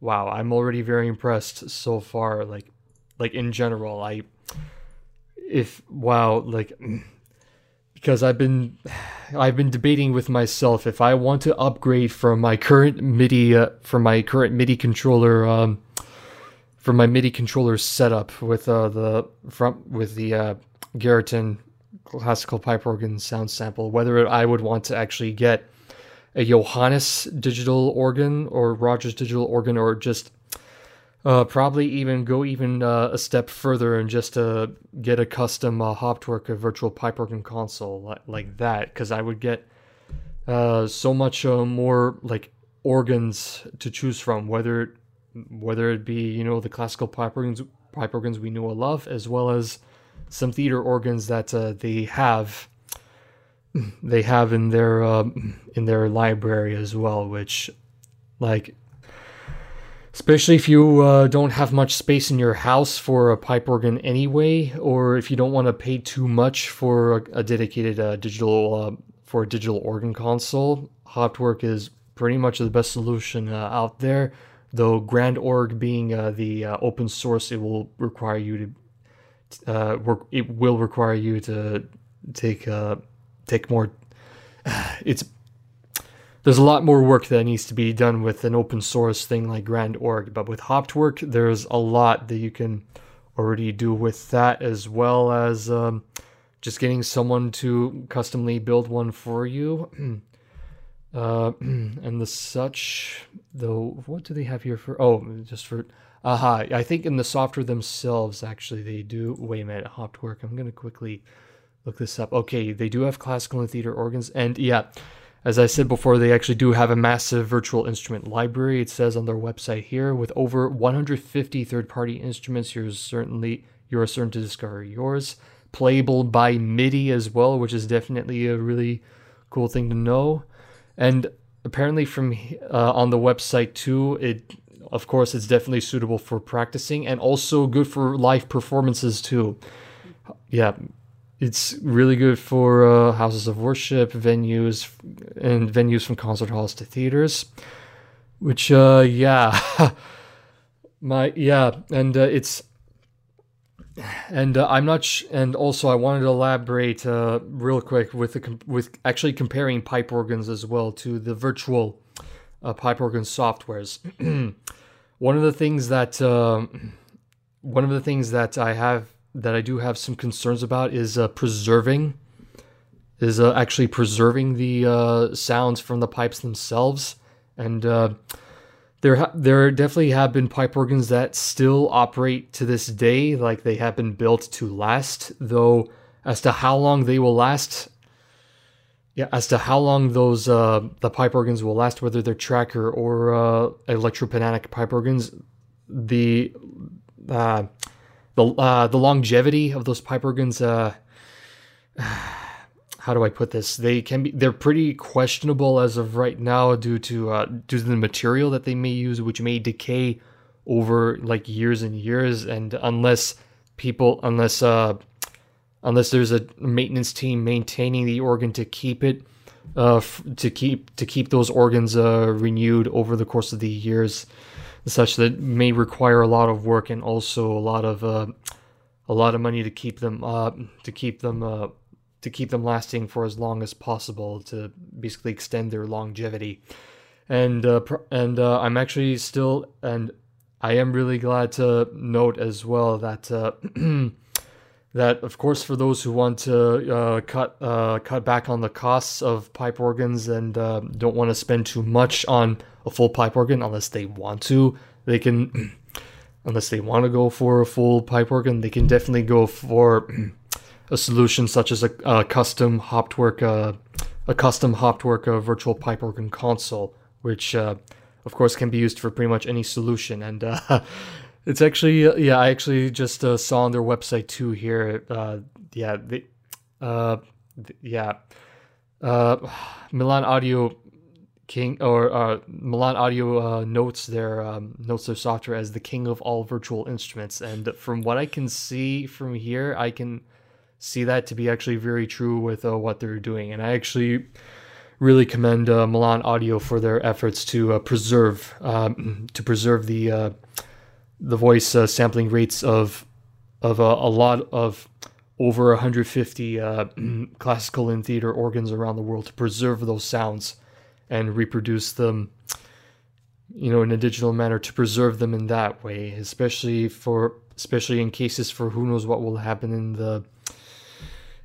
wow, I'm already very impressed so far. Like like in general, I if wow like because I've been I've been debating with myself if I want to upgrade from my current MIDI uh, from my current MIDI controller um, from my MIDI controller setup with uh, the front with the uh, classical pipe organ sound sample whether I would want to actually get a Johannus digital organ or Rodgers digital organ or just uh, probably even go even uh, a step further and just uh, get a custom uh, Hauptwerk a virtual pipe organ console like, like that. Because I would get uh, so much more like organs to choose from whether whether it be you know the classical pipe organs pipe organs we know and love as well as some theater organs that uh, they have they have in their um, in their library as well which like especially if you uh, don't have much space in your house for a pipe organ anyway, or if you don't want to pay too much for a, a dedicated uh, digital uh, for a digital organ console. Hauptwerk is pretty much the best solution uh, out there. Though GrandOrgue being uh, the uh, open source, it will require you to work. It will require you to take take more. It's there's a lot more work that needs to be done with an open source thing like GrandOrgue, but with Hauptwerk, there's a lot that you can already do with that, as well as um, just getting someone to customly build one for you. uh, and the such, though, what do they have here for? Oh, just for. Aha, I think in the software themselves, actually, they do. Wait a minute, Hauptwerk. I'm going to quickly look this up. Okay, they do have classical and theater organs, and yeah as I said before, they actually do have a massive virtual instrument library. It says on their website here, with over 150 third-party instruments, you're certainly you are certain to discover yours. Playable by MIDI as well, which is definitely a really cool thing to know. And apparently, from uh, on the website too, it of course it's definitely suitable for practicing and also good for live performances too. Yeah, it's really good for uh, houses of worship, venues, and venues from concert halls to theaters. Which, uh, yeah, my yeah, and uh, it's and uh, I'm not, sh- and also I wanted to elaborate uh, real quick with the com- with actually comparing pipe organs as well to the virtual uh, pipe organ softwares. one of the things that uh, one of the things that I have that I do have some concerns about is uh, preserving, is uh, actually preserving the sounds from the pipes themselves. And there, ha- there definitely have been pipe organs that still operate to this day, like they have been built to last. Though, as to how long they will last, yeah, as to how long those uh, the pipe organs will last, whether they're tracker or uh, electropneumatic pipe organs, the uh, the uh, the longevity of those pipe organs. Uh, how do I put this? They can be they're pretty questionable as of right now due to uh, due to the material that they may use, which may decay over like years and years, and unless people unless uh unless there's a maintenance team maintaining the organ to keep it uh f- to keep to keep those organs uh renewed over the course of the years such that may require a lot of work and also a lot of uh, a lot of money to keep them uh, to keep them to keep them lasting for as long as possible to basically extend their longevity. And uh, and uh, I'm actually still and I am really glad to note as well that uh, that of course for those who want to uh, cut uh, cut back on the costs of pipe organs and uh, don't want to spend too much on a full pipe organ unless they want to they can unless they want to go for a full pipe organ they can definitely go for a solution such as a, a custom Hauptwerk uh, a custom Hauptwerk uh, virtual pipe organ console which uh, of course can be used for pretty much any solution and It's actually uh, yeah. I actually just uh, saw on their website too here. Uh, yeah, they, uh, th- yeah. Uh, Milan Audio King or uh, Milan Audio uh, notes their um, notes their software as the king of all virtual instruments, and from what I can see from here, I can see that to be actually very true with uh, what they're doing, and I actually really commend uh, Milan Audio for their efforts to uh, preserve um, to preserve the uh, the voice uh, sampling rates of of uh, a lot of over 150 uh, classical and theater organs around the world to preserve those sounds and reproduce them you know in a digital manner to preserve them in that way especially for especially in cases for who knows what will happen in the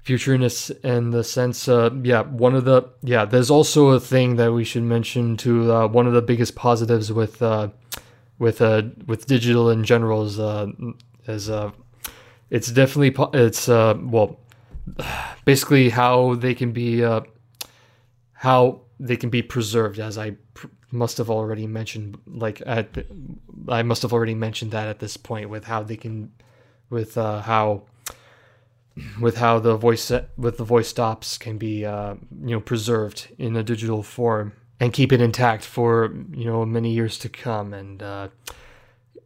future in, the sense uh, yeah one of the yeah there's also a thing that we should mention to uh, one of the biggest positives with uh, with uh with digital in general is uh is uh it's definitely it's uh well basically how they can be uh how they can be preserved as I pr- must have already mentioned like at the, I must have already mentioned that at this point with how they can with uh how with how the voice with the voice stops can be uh you know preserved in a digital form and keep it intact for you know many years to come. And uh,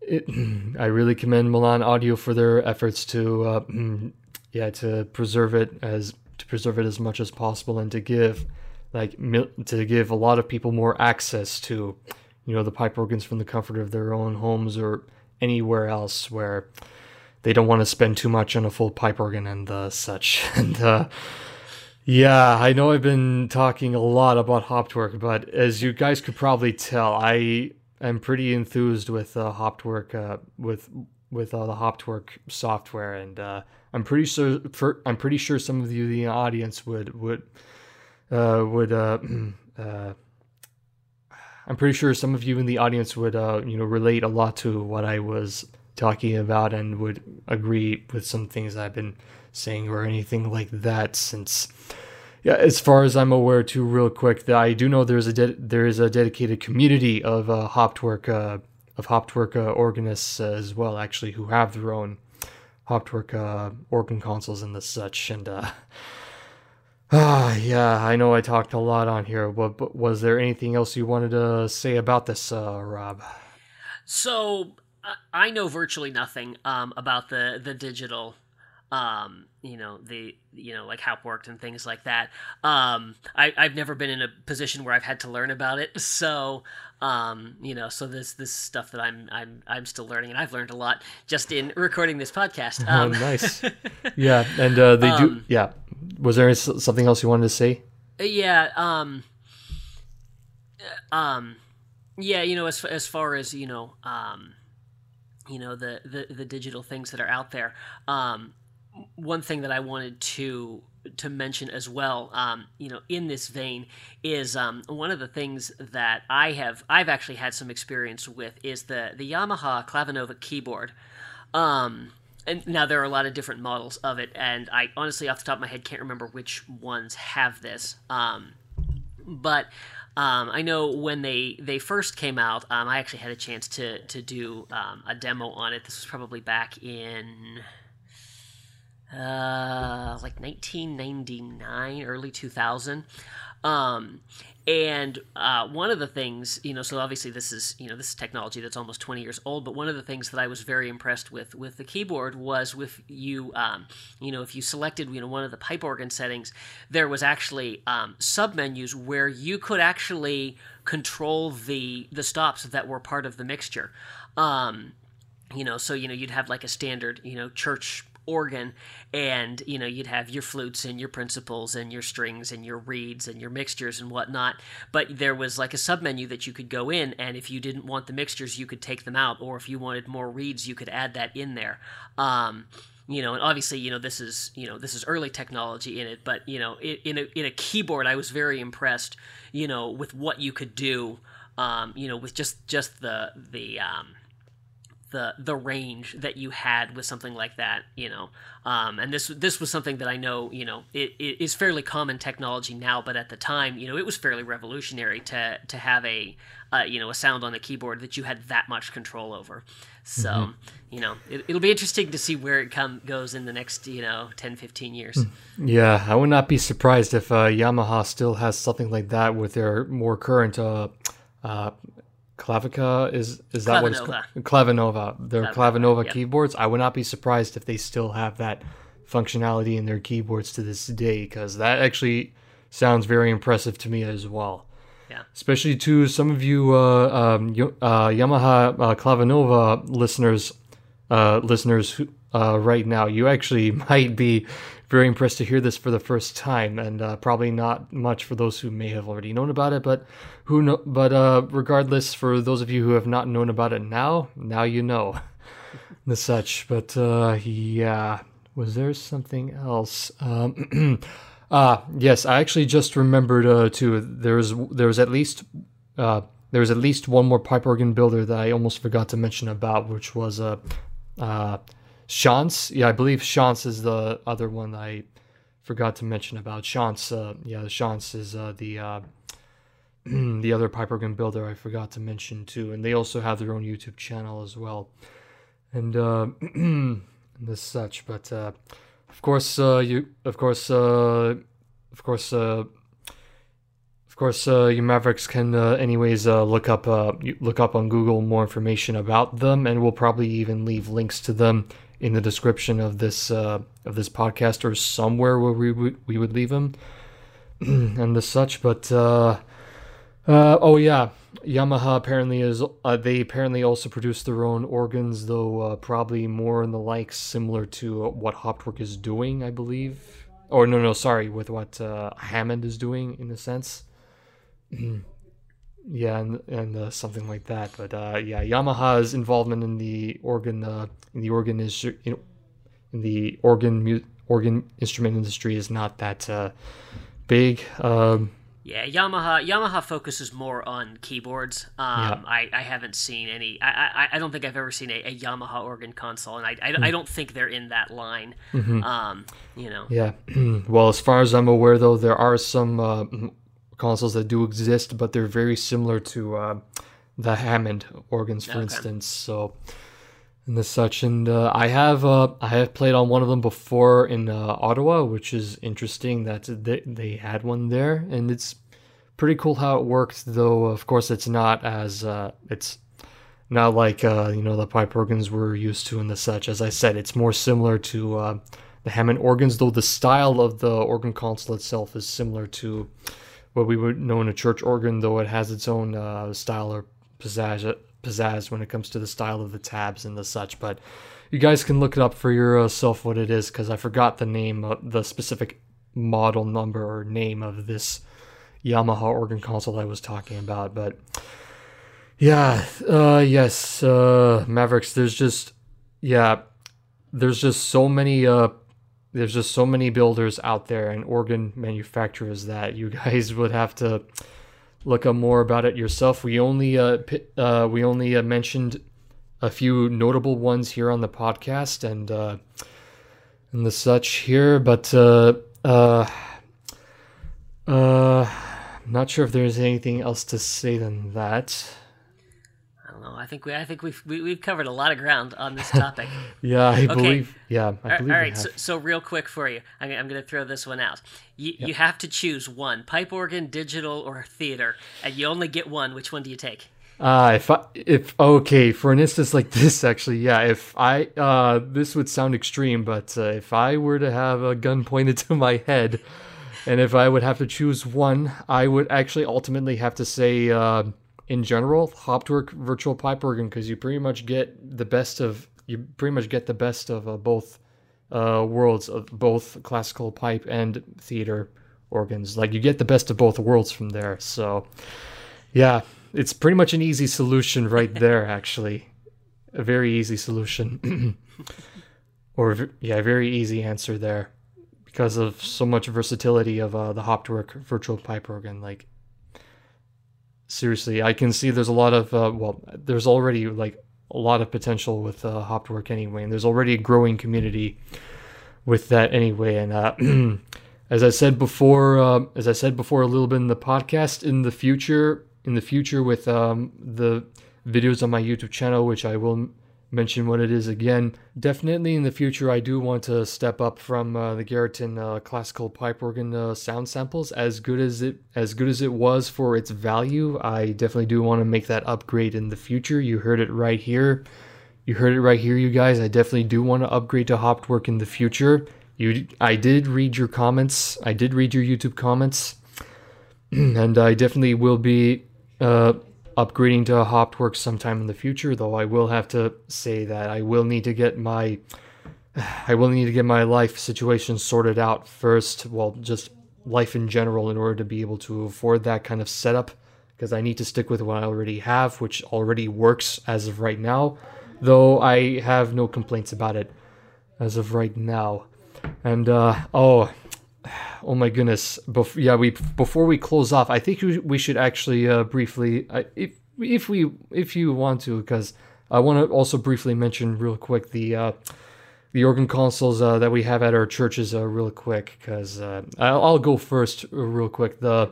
it, I really commend Milan Audio for their efforts to uh, yeah to preserve it as to preserve it as much as possible and to give like to give a lot of people more access to you know the pipe organs from the comfort of their own homes or anywhere else where they don't want to spend too much on a full pipe organ and uh, such and uh, yeah i know i've been talking a lot about Hauptwerk but as you guys could probably tell i am pretty enthused with uh, Hauptwerk uh, with with uh, the Hauptwerk software and uh, i'm pretty sure for, i'm pretty sure some of you in the audience would would uh, would uh, uh, I'm pretty sure some of you in the audience would uh, you know relate a lot to what I was talking about and would agree with some things I've been saying or anything like that since yeah as far as I'm aware too real quick that I do know there's a de- there is a dedicated community of uh, Hauptwerk uh, of Hauptwerk uh, organists as well actually who have their own Hauptwerk uh, organ consoles and the such and uh Ah, yeah, I know I talked a lot on here, but, but was there anything else you wanted to say about this, uh, Rob? So I know virtually nothing um, about the the digital, um, you know, the you know like how it worked and things like that. Um, I, I've never been in a position where I've had to learn about it, so um, you know, so this this stuff that I'm I'm I'm still learning, and I've learned a lot just in recording this podcast. Oh, um, nice. yeah, and uh, they do. Um, yeah, was there something else you wanted to say? Yeah. Um. Uh, um. Yeah. You know, as as far as you know, um, you know the the the digital things that are out there. Um, one thing that I wanted to to mention as well, um, you know, in this vein, is um, one of the things that I have I've actually had some experience with is the the Yamaha Clavinova keyboard. Um, and now there are a lot of different models of it, and I honestly, off the top of my head, can't remember which ones have this. Um, but um, I know when they they first came out, um, I actually had a chance to to do um, a demo on it. This was probably back in uh, like 1999, early 2000. Um, and uh, one of the things, you know, so obviously this is, you know, this is technology that's almost 20 years old. But one of the things that I was very impressed with with the keyboard was with you, um, you know, if you selected, you know, one of the pipe organ settings, there was actually um, sub menus where you could actually control the the stops that were part of the mixture. Um, you know, so you know you'd have like a standard, you know, church organ and you know you'd have your flutes and your principals and your strings and your reeds and your mixtures and whatnot but there was like a submenu that you could go in and if you didn't want the mixtures you could take them out or if you wanted more reeds you could add that in there. Um, you know and obviously you know this is you know this is early technology in it but you know in a, in a keyboard i was very impressed you know with what you could do um, you know with just just the the um, the the range that you had with something like that, you know. Um, and this this was something that I know, you know, it, it is fairly common technology now, but at the time, you know, it was fairly revolutionary to to have a uh, you know a sound on the keyboard that you had that much control over. So, mm-hmm. you know, it, will be interesting to see where it come goes in the next, you know, 10, 15 years. Hmm. Yeah, I would not be surprised if uh, Yamaha still has something like that with their more current uh, uh, Clavica is is that what it's called? Clavinova. Their Clavinova, Clavinova keyboards. I would not be surprised if they still have that functionality in their keyboards to this day because that actually sounds very impressive to me as well. Yeah. Especially to some of you uh, um, uh, Yamaha uh, Clavinova listeners, uh, listeners uh, right now, you actually might be very impressed to hear this for the first time, and uh, probably not much for those who may have already known about it. But who know? But uh, regardless, for those of you who have not known about it now, now you know the such. But uh, yeah, was there something else? Um, ah, yes, I actually just remembered uh, too. There was there was at least. Uh, there was at least one more pipe organ builder that I almost forgot to mention about, which was a uh, uh, Schantz, yeah, I believe Schantz is the other one I forgot to mention about. Schantz, uh, yeah, Schantz is uh, the uh, the other pipe organ builder I forgot to mention too, and they also have their own YouTube channel as well, and uh, this such. But uh, of course, uh, you, of course, uh, of course, uh, course, uh, you Mavericks can, uh, anyways, uh, look up uh, look up on Google more information about them, and we'll probably even leave links to them in the description of this uh, of this podcast or somewhere where we would we would leave them and the such. But uh, oh yeah, Yamaha apparently is they apparently also produce their own organs, though probably more in the likes similar to what Hauptwerk is doing, I believe. Or no, no, sorry, with what Hammond is doing in a sense. yeah, and and uh, something like that. But uh, yeah, Yamaha's involvement in the organ uh, in the organ is in, in the organ mu- organ instrument industry is not that uh, big. Um, yeah, Yamaha Yamaha focuses more on keyboards. Um, yeah. I, I haven't seen any. I, I, I don't think I've ever seen a, a Yamaha organ console, and I, I, mm. I, don't think they're in that line. Mm-hmm. Um, you know. Yeah. well, as far as I'm aware, though, there are some uh, consoles that do exist, but they're very similar to uh, the Hammond organs, for okay. instance. So and the such, and uh, I have uh, I have played on one of them before in uh, Ottawa, which is interesting that they, they had one there, and it's pretty cool how it worked. Though of course it's not as uh, it's not like uh, you know the pipe organs we're used to and the such. As I said, it's more similar to uh, the Hammond organs, though the style of the organ console itself is similar to what we would know in a church organ, though it has its own uh, style or pizzazz, pizzazz when it comes to the style of the tabs and the such. But you guys can look it up for yourself what it is, because I forgot the name, of the specific model number or name of this Yamaha organ console I was talking about. But yeah, uh, yes, uh, Mavericks. There's just yeah, there's just so many uh there's just so many builders out there and organ manufacturers that you guys would have to look up more about it yourself. We only uh, uh we only uh, mentioned a few notable ones here on the podcast and uh, and the such here, but uh, uh, uh, not sure if there's anything else to say than that. I think we I think we've we, have we have covered a lot of ground on this topic. yeah, I okay. believe. Yeah, I believe. All right, so, so, real quick for you, I'm, I'm going to throw this one out. You yep. you have to choose one: pipe organ, digital, or theater, and you only get one. Which one do you take? Uh, if I, if okay, for an instance like this, actually, yeah, if I, uh, this would sound extreme, but uh, if I were to have a gun pointed to my head, and if I would have to choose one, I would actually ultimately have to say, uh, in general, Hauptwerk virtual pipe organ because you pretty much get the best of you pretty much get the best of uh, both uh, worlds of both classical pipe and theater organs. Like you get the best of both worlds from there. So yeah, it's pretty much an easy solution right there. Actually, a very easy solution, or yeah, very easy answer there because of so much versatility of uh, the Hauptwerk virtual pipe organ. Like seriously, I can see there's a lot of uh, well, there's already like a lot of potential with uh, Hauptwerk anyway, and there's already a growing community with that anyway. And uh, as I said before, uh, as I said before a little bit in the podcast, in the future, in the future with um, the videos on my YouTube channel, which I will mention what it is again. Definitely in the future, I do want to step up from uh, the Garritan uh, classical pipe organ uh, sound samples. As good as it as good as it was for its value, I definitely do want to make that upgrade in the future. You heard it right here. You heard it right here, you guys. I definitely do want to upgrade to Hauptwerk in the future. You, I did read your comments. I did read your YouTube comments, and I definitely will be uh, upgrading to Hauptwerk sometime in the future, though I will have to say that I will need to get my I will need to get my life situation sorted out first, well, just life in general in order to be able to afford that kind of setup because I need to stick with what I already have, which already works as of right now, though I have no complaints about it as of right now. And uh oh, oh my goodness. Bef- yeah we before we close off i think we should actually uh, briefly uh, if if we if you want to because i want to also briefly mention real quick the uh, the organ consoles uh, that we have at our churches uh, real quick because uh, I'll, I'll, go first real quick. The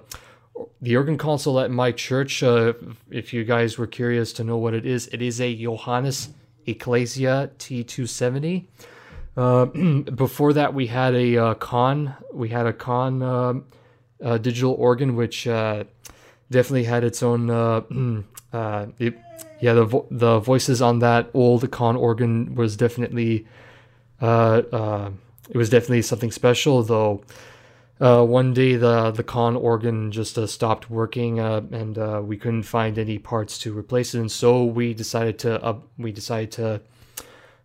the organ console at my church if you guys were curious to know what it is it is a johannus ecclesia t270 uh, before that, we had a uh, Conn. We had a Conn uh, uh, digital organ, which uh, definitely had its own. It, yeah, the vo- the voices on that old Conn organ was definitely. It was definitely something special, though. Uh, one day the the Conn organ just uh, stopped working, uh, and we couldn't find any parts to replace it, and so we decided to we decided to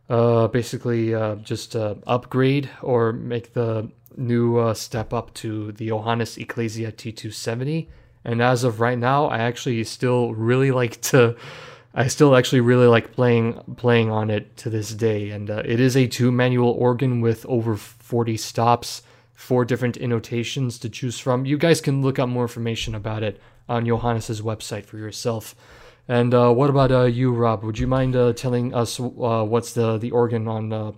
uh, basically uh, just uh, upgrade or make the new uh, step up to the Johannus Ecclesia T270. And as of right now, I actually still really like to. I still actually really like playing playing on it to this day, and uh, it is a two manual organ with over 40 stops, four different intonations to choose from. You guys can look up more information about it on Johannus's website for yourself. And uh, what about uh, you, Rob? Would you mind uh, telling us uh, what's the the organ on uh,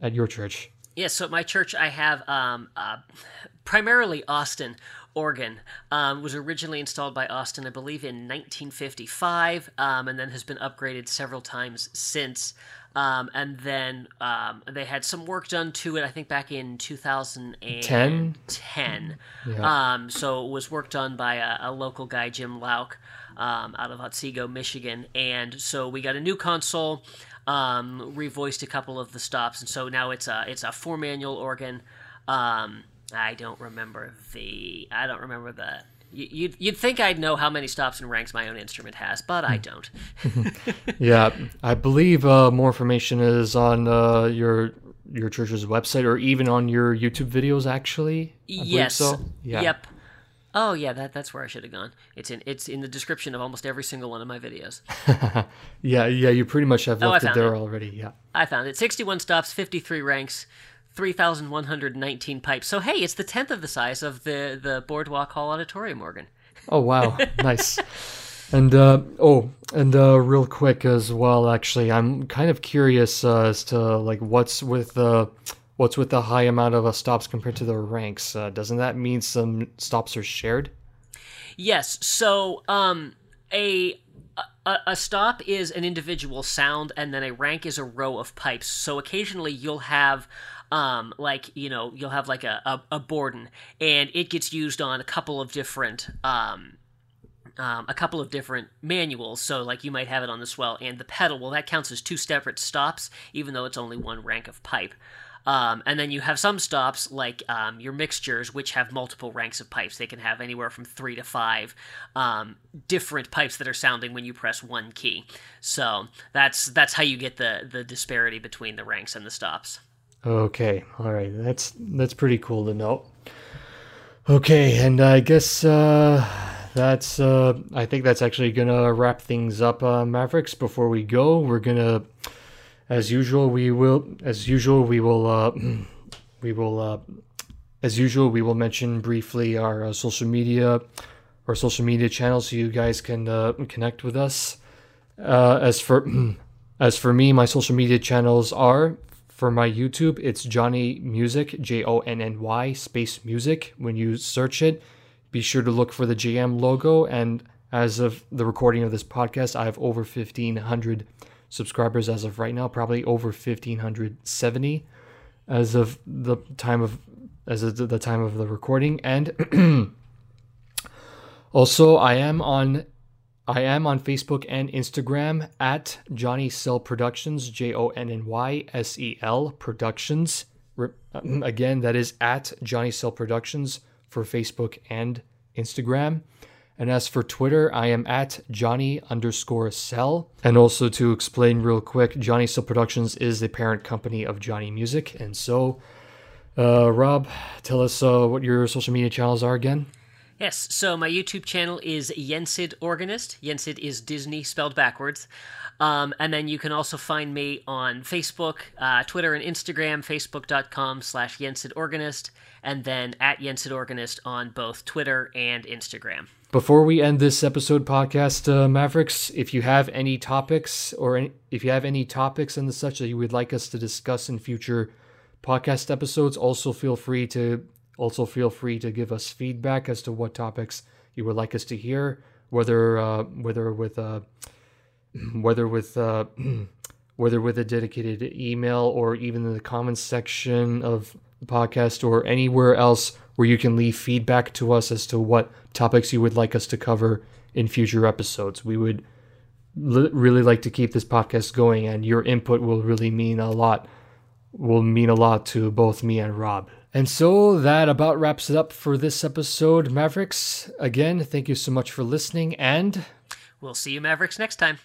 at your church? Yeah, so at my church, I have um, uh, primarily Austin organ. Um, was originally installed by Austin, I believe, in 1955, um, and then has been upgraded several times since. Um, and then um, they had some work done to it, I think, back in 2010. 10? Yeah. Um, so it was work done by a, a local guy, Jim Lauk, um, out of Otsego, Michigan. And so we got a new console, um, revoiced a couple of the stops, and so now it's a it's a four manual organ. Um, I don't remember the I don't remember the. you- You'd, you'd think I'd know how many stops and ranks my own instrument has, but I don't. Yeah, I believe uh, more information is on uh, your your church's website or even on your YouTube videos. Actually, I yes. So yeah. Yep. Oh yeah, that that's where I should have gone. It's in it's in the description of almost every single one of my videos. Yeah, yeah. You pretty much have Oh, left it there it. already. Yeah. I found it. 61 stops, 53 ranks, 3,119 pipes. So hey, it's the tenth of the size of the the Boardwalk Hall Auditorium organ. Oh wow, nice. And uh, oh, and uh, real quick as well. Actually, I'm kind of curious uh, as to like what's with the what's with the high amount of uh, stops compared to the ranks. Uh, doesn't that mean some stops are shared? Yes. So, um, a, a a stop is an individual sound, and then a rank is a row of pipes. So occasionally you'll have. Um, like you know, you'll have like a, a, a Bourdon, and it gets used on a couple of different um, um, a couple of different manuals. So, like, you might have it on the swell and the pedal. Well, that counts as two separate stops, even though it's only one rank of pipe. Um, and then you have some stops, like um, your mixtures, which have multiple ranks of pipes. They can have anywhere from three to five um, different pipes that are sounding when you press one key. So that's that's how you get the the disparity between the ranks and the stops. Okay, all right. That's that's pretty cool to know. Okay, and I guess uh, that's uh, I think that's actually gonna wrap things up, uh, Mavericks. Before we go, we're gonna, as usual, we will, as usual, we will, uh, we will, uh, as usual, we will mention briefly our uh, social media, our social media channels, so you guys can uh, connect with us. Uh, as for as for me, my social media channels are for my YouTube, it's Jonny Music, J O N N Y space music. When you search it, be sure to look for the JM logo. And as of the recording of this podcast, I have over 1,500 subscribers as of right now, probably over 1,570 as of the time of as of the time of the recording. And also, I am on I am on Facebook and Instagram at Jonny Sel Productions, J O N N Y S E L Productions. Again, that is at Jonny Sel Productions for Facebook and Instagram. And as for Twitter, I am at Jonny underscore Sel. And also to explain real quick, Jonny Sel Productions is the parent company of Jonny Music. And so, uh, Rob, tell us uh, what your social media channels are again. Yes, so my YouTube channel is Yensid Organist. Yensid is Disney spelled backwards. Um, and then you can also find me on Facebook, uh, Twitter, and Instagram, facebook.com slash Yensid Organist, and then at Yensid Organist on both Twitter and Instagram. Before we end this episode podcast, uh, Mavericks, if you have any topics or any, if you have any topics and such that you would like us to discuss in future podcast episodes, also feel free to also feel free to give us feedback as to what topics you would like us to hear, whether uh, whether with uh, whether with uh, whether with a dedicated email or even in the comments section of podcast or anywhere else where you can leave feedback to us as to what topics you would like us to cover in future episodes. We would li- really like to keep this podcast going, and your input will really mean a lot. Will mean a lot to both me and Rob. And so that about wraps it up for this episode, Mavericks. Again, thank you so much for listening, and we'll see you, Mavericks, next time.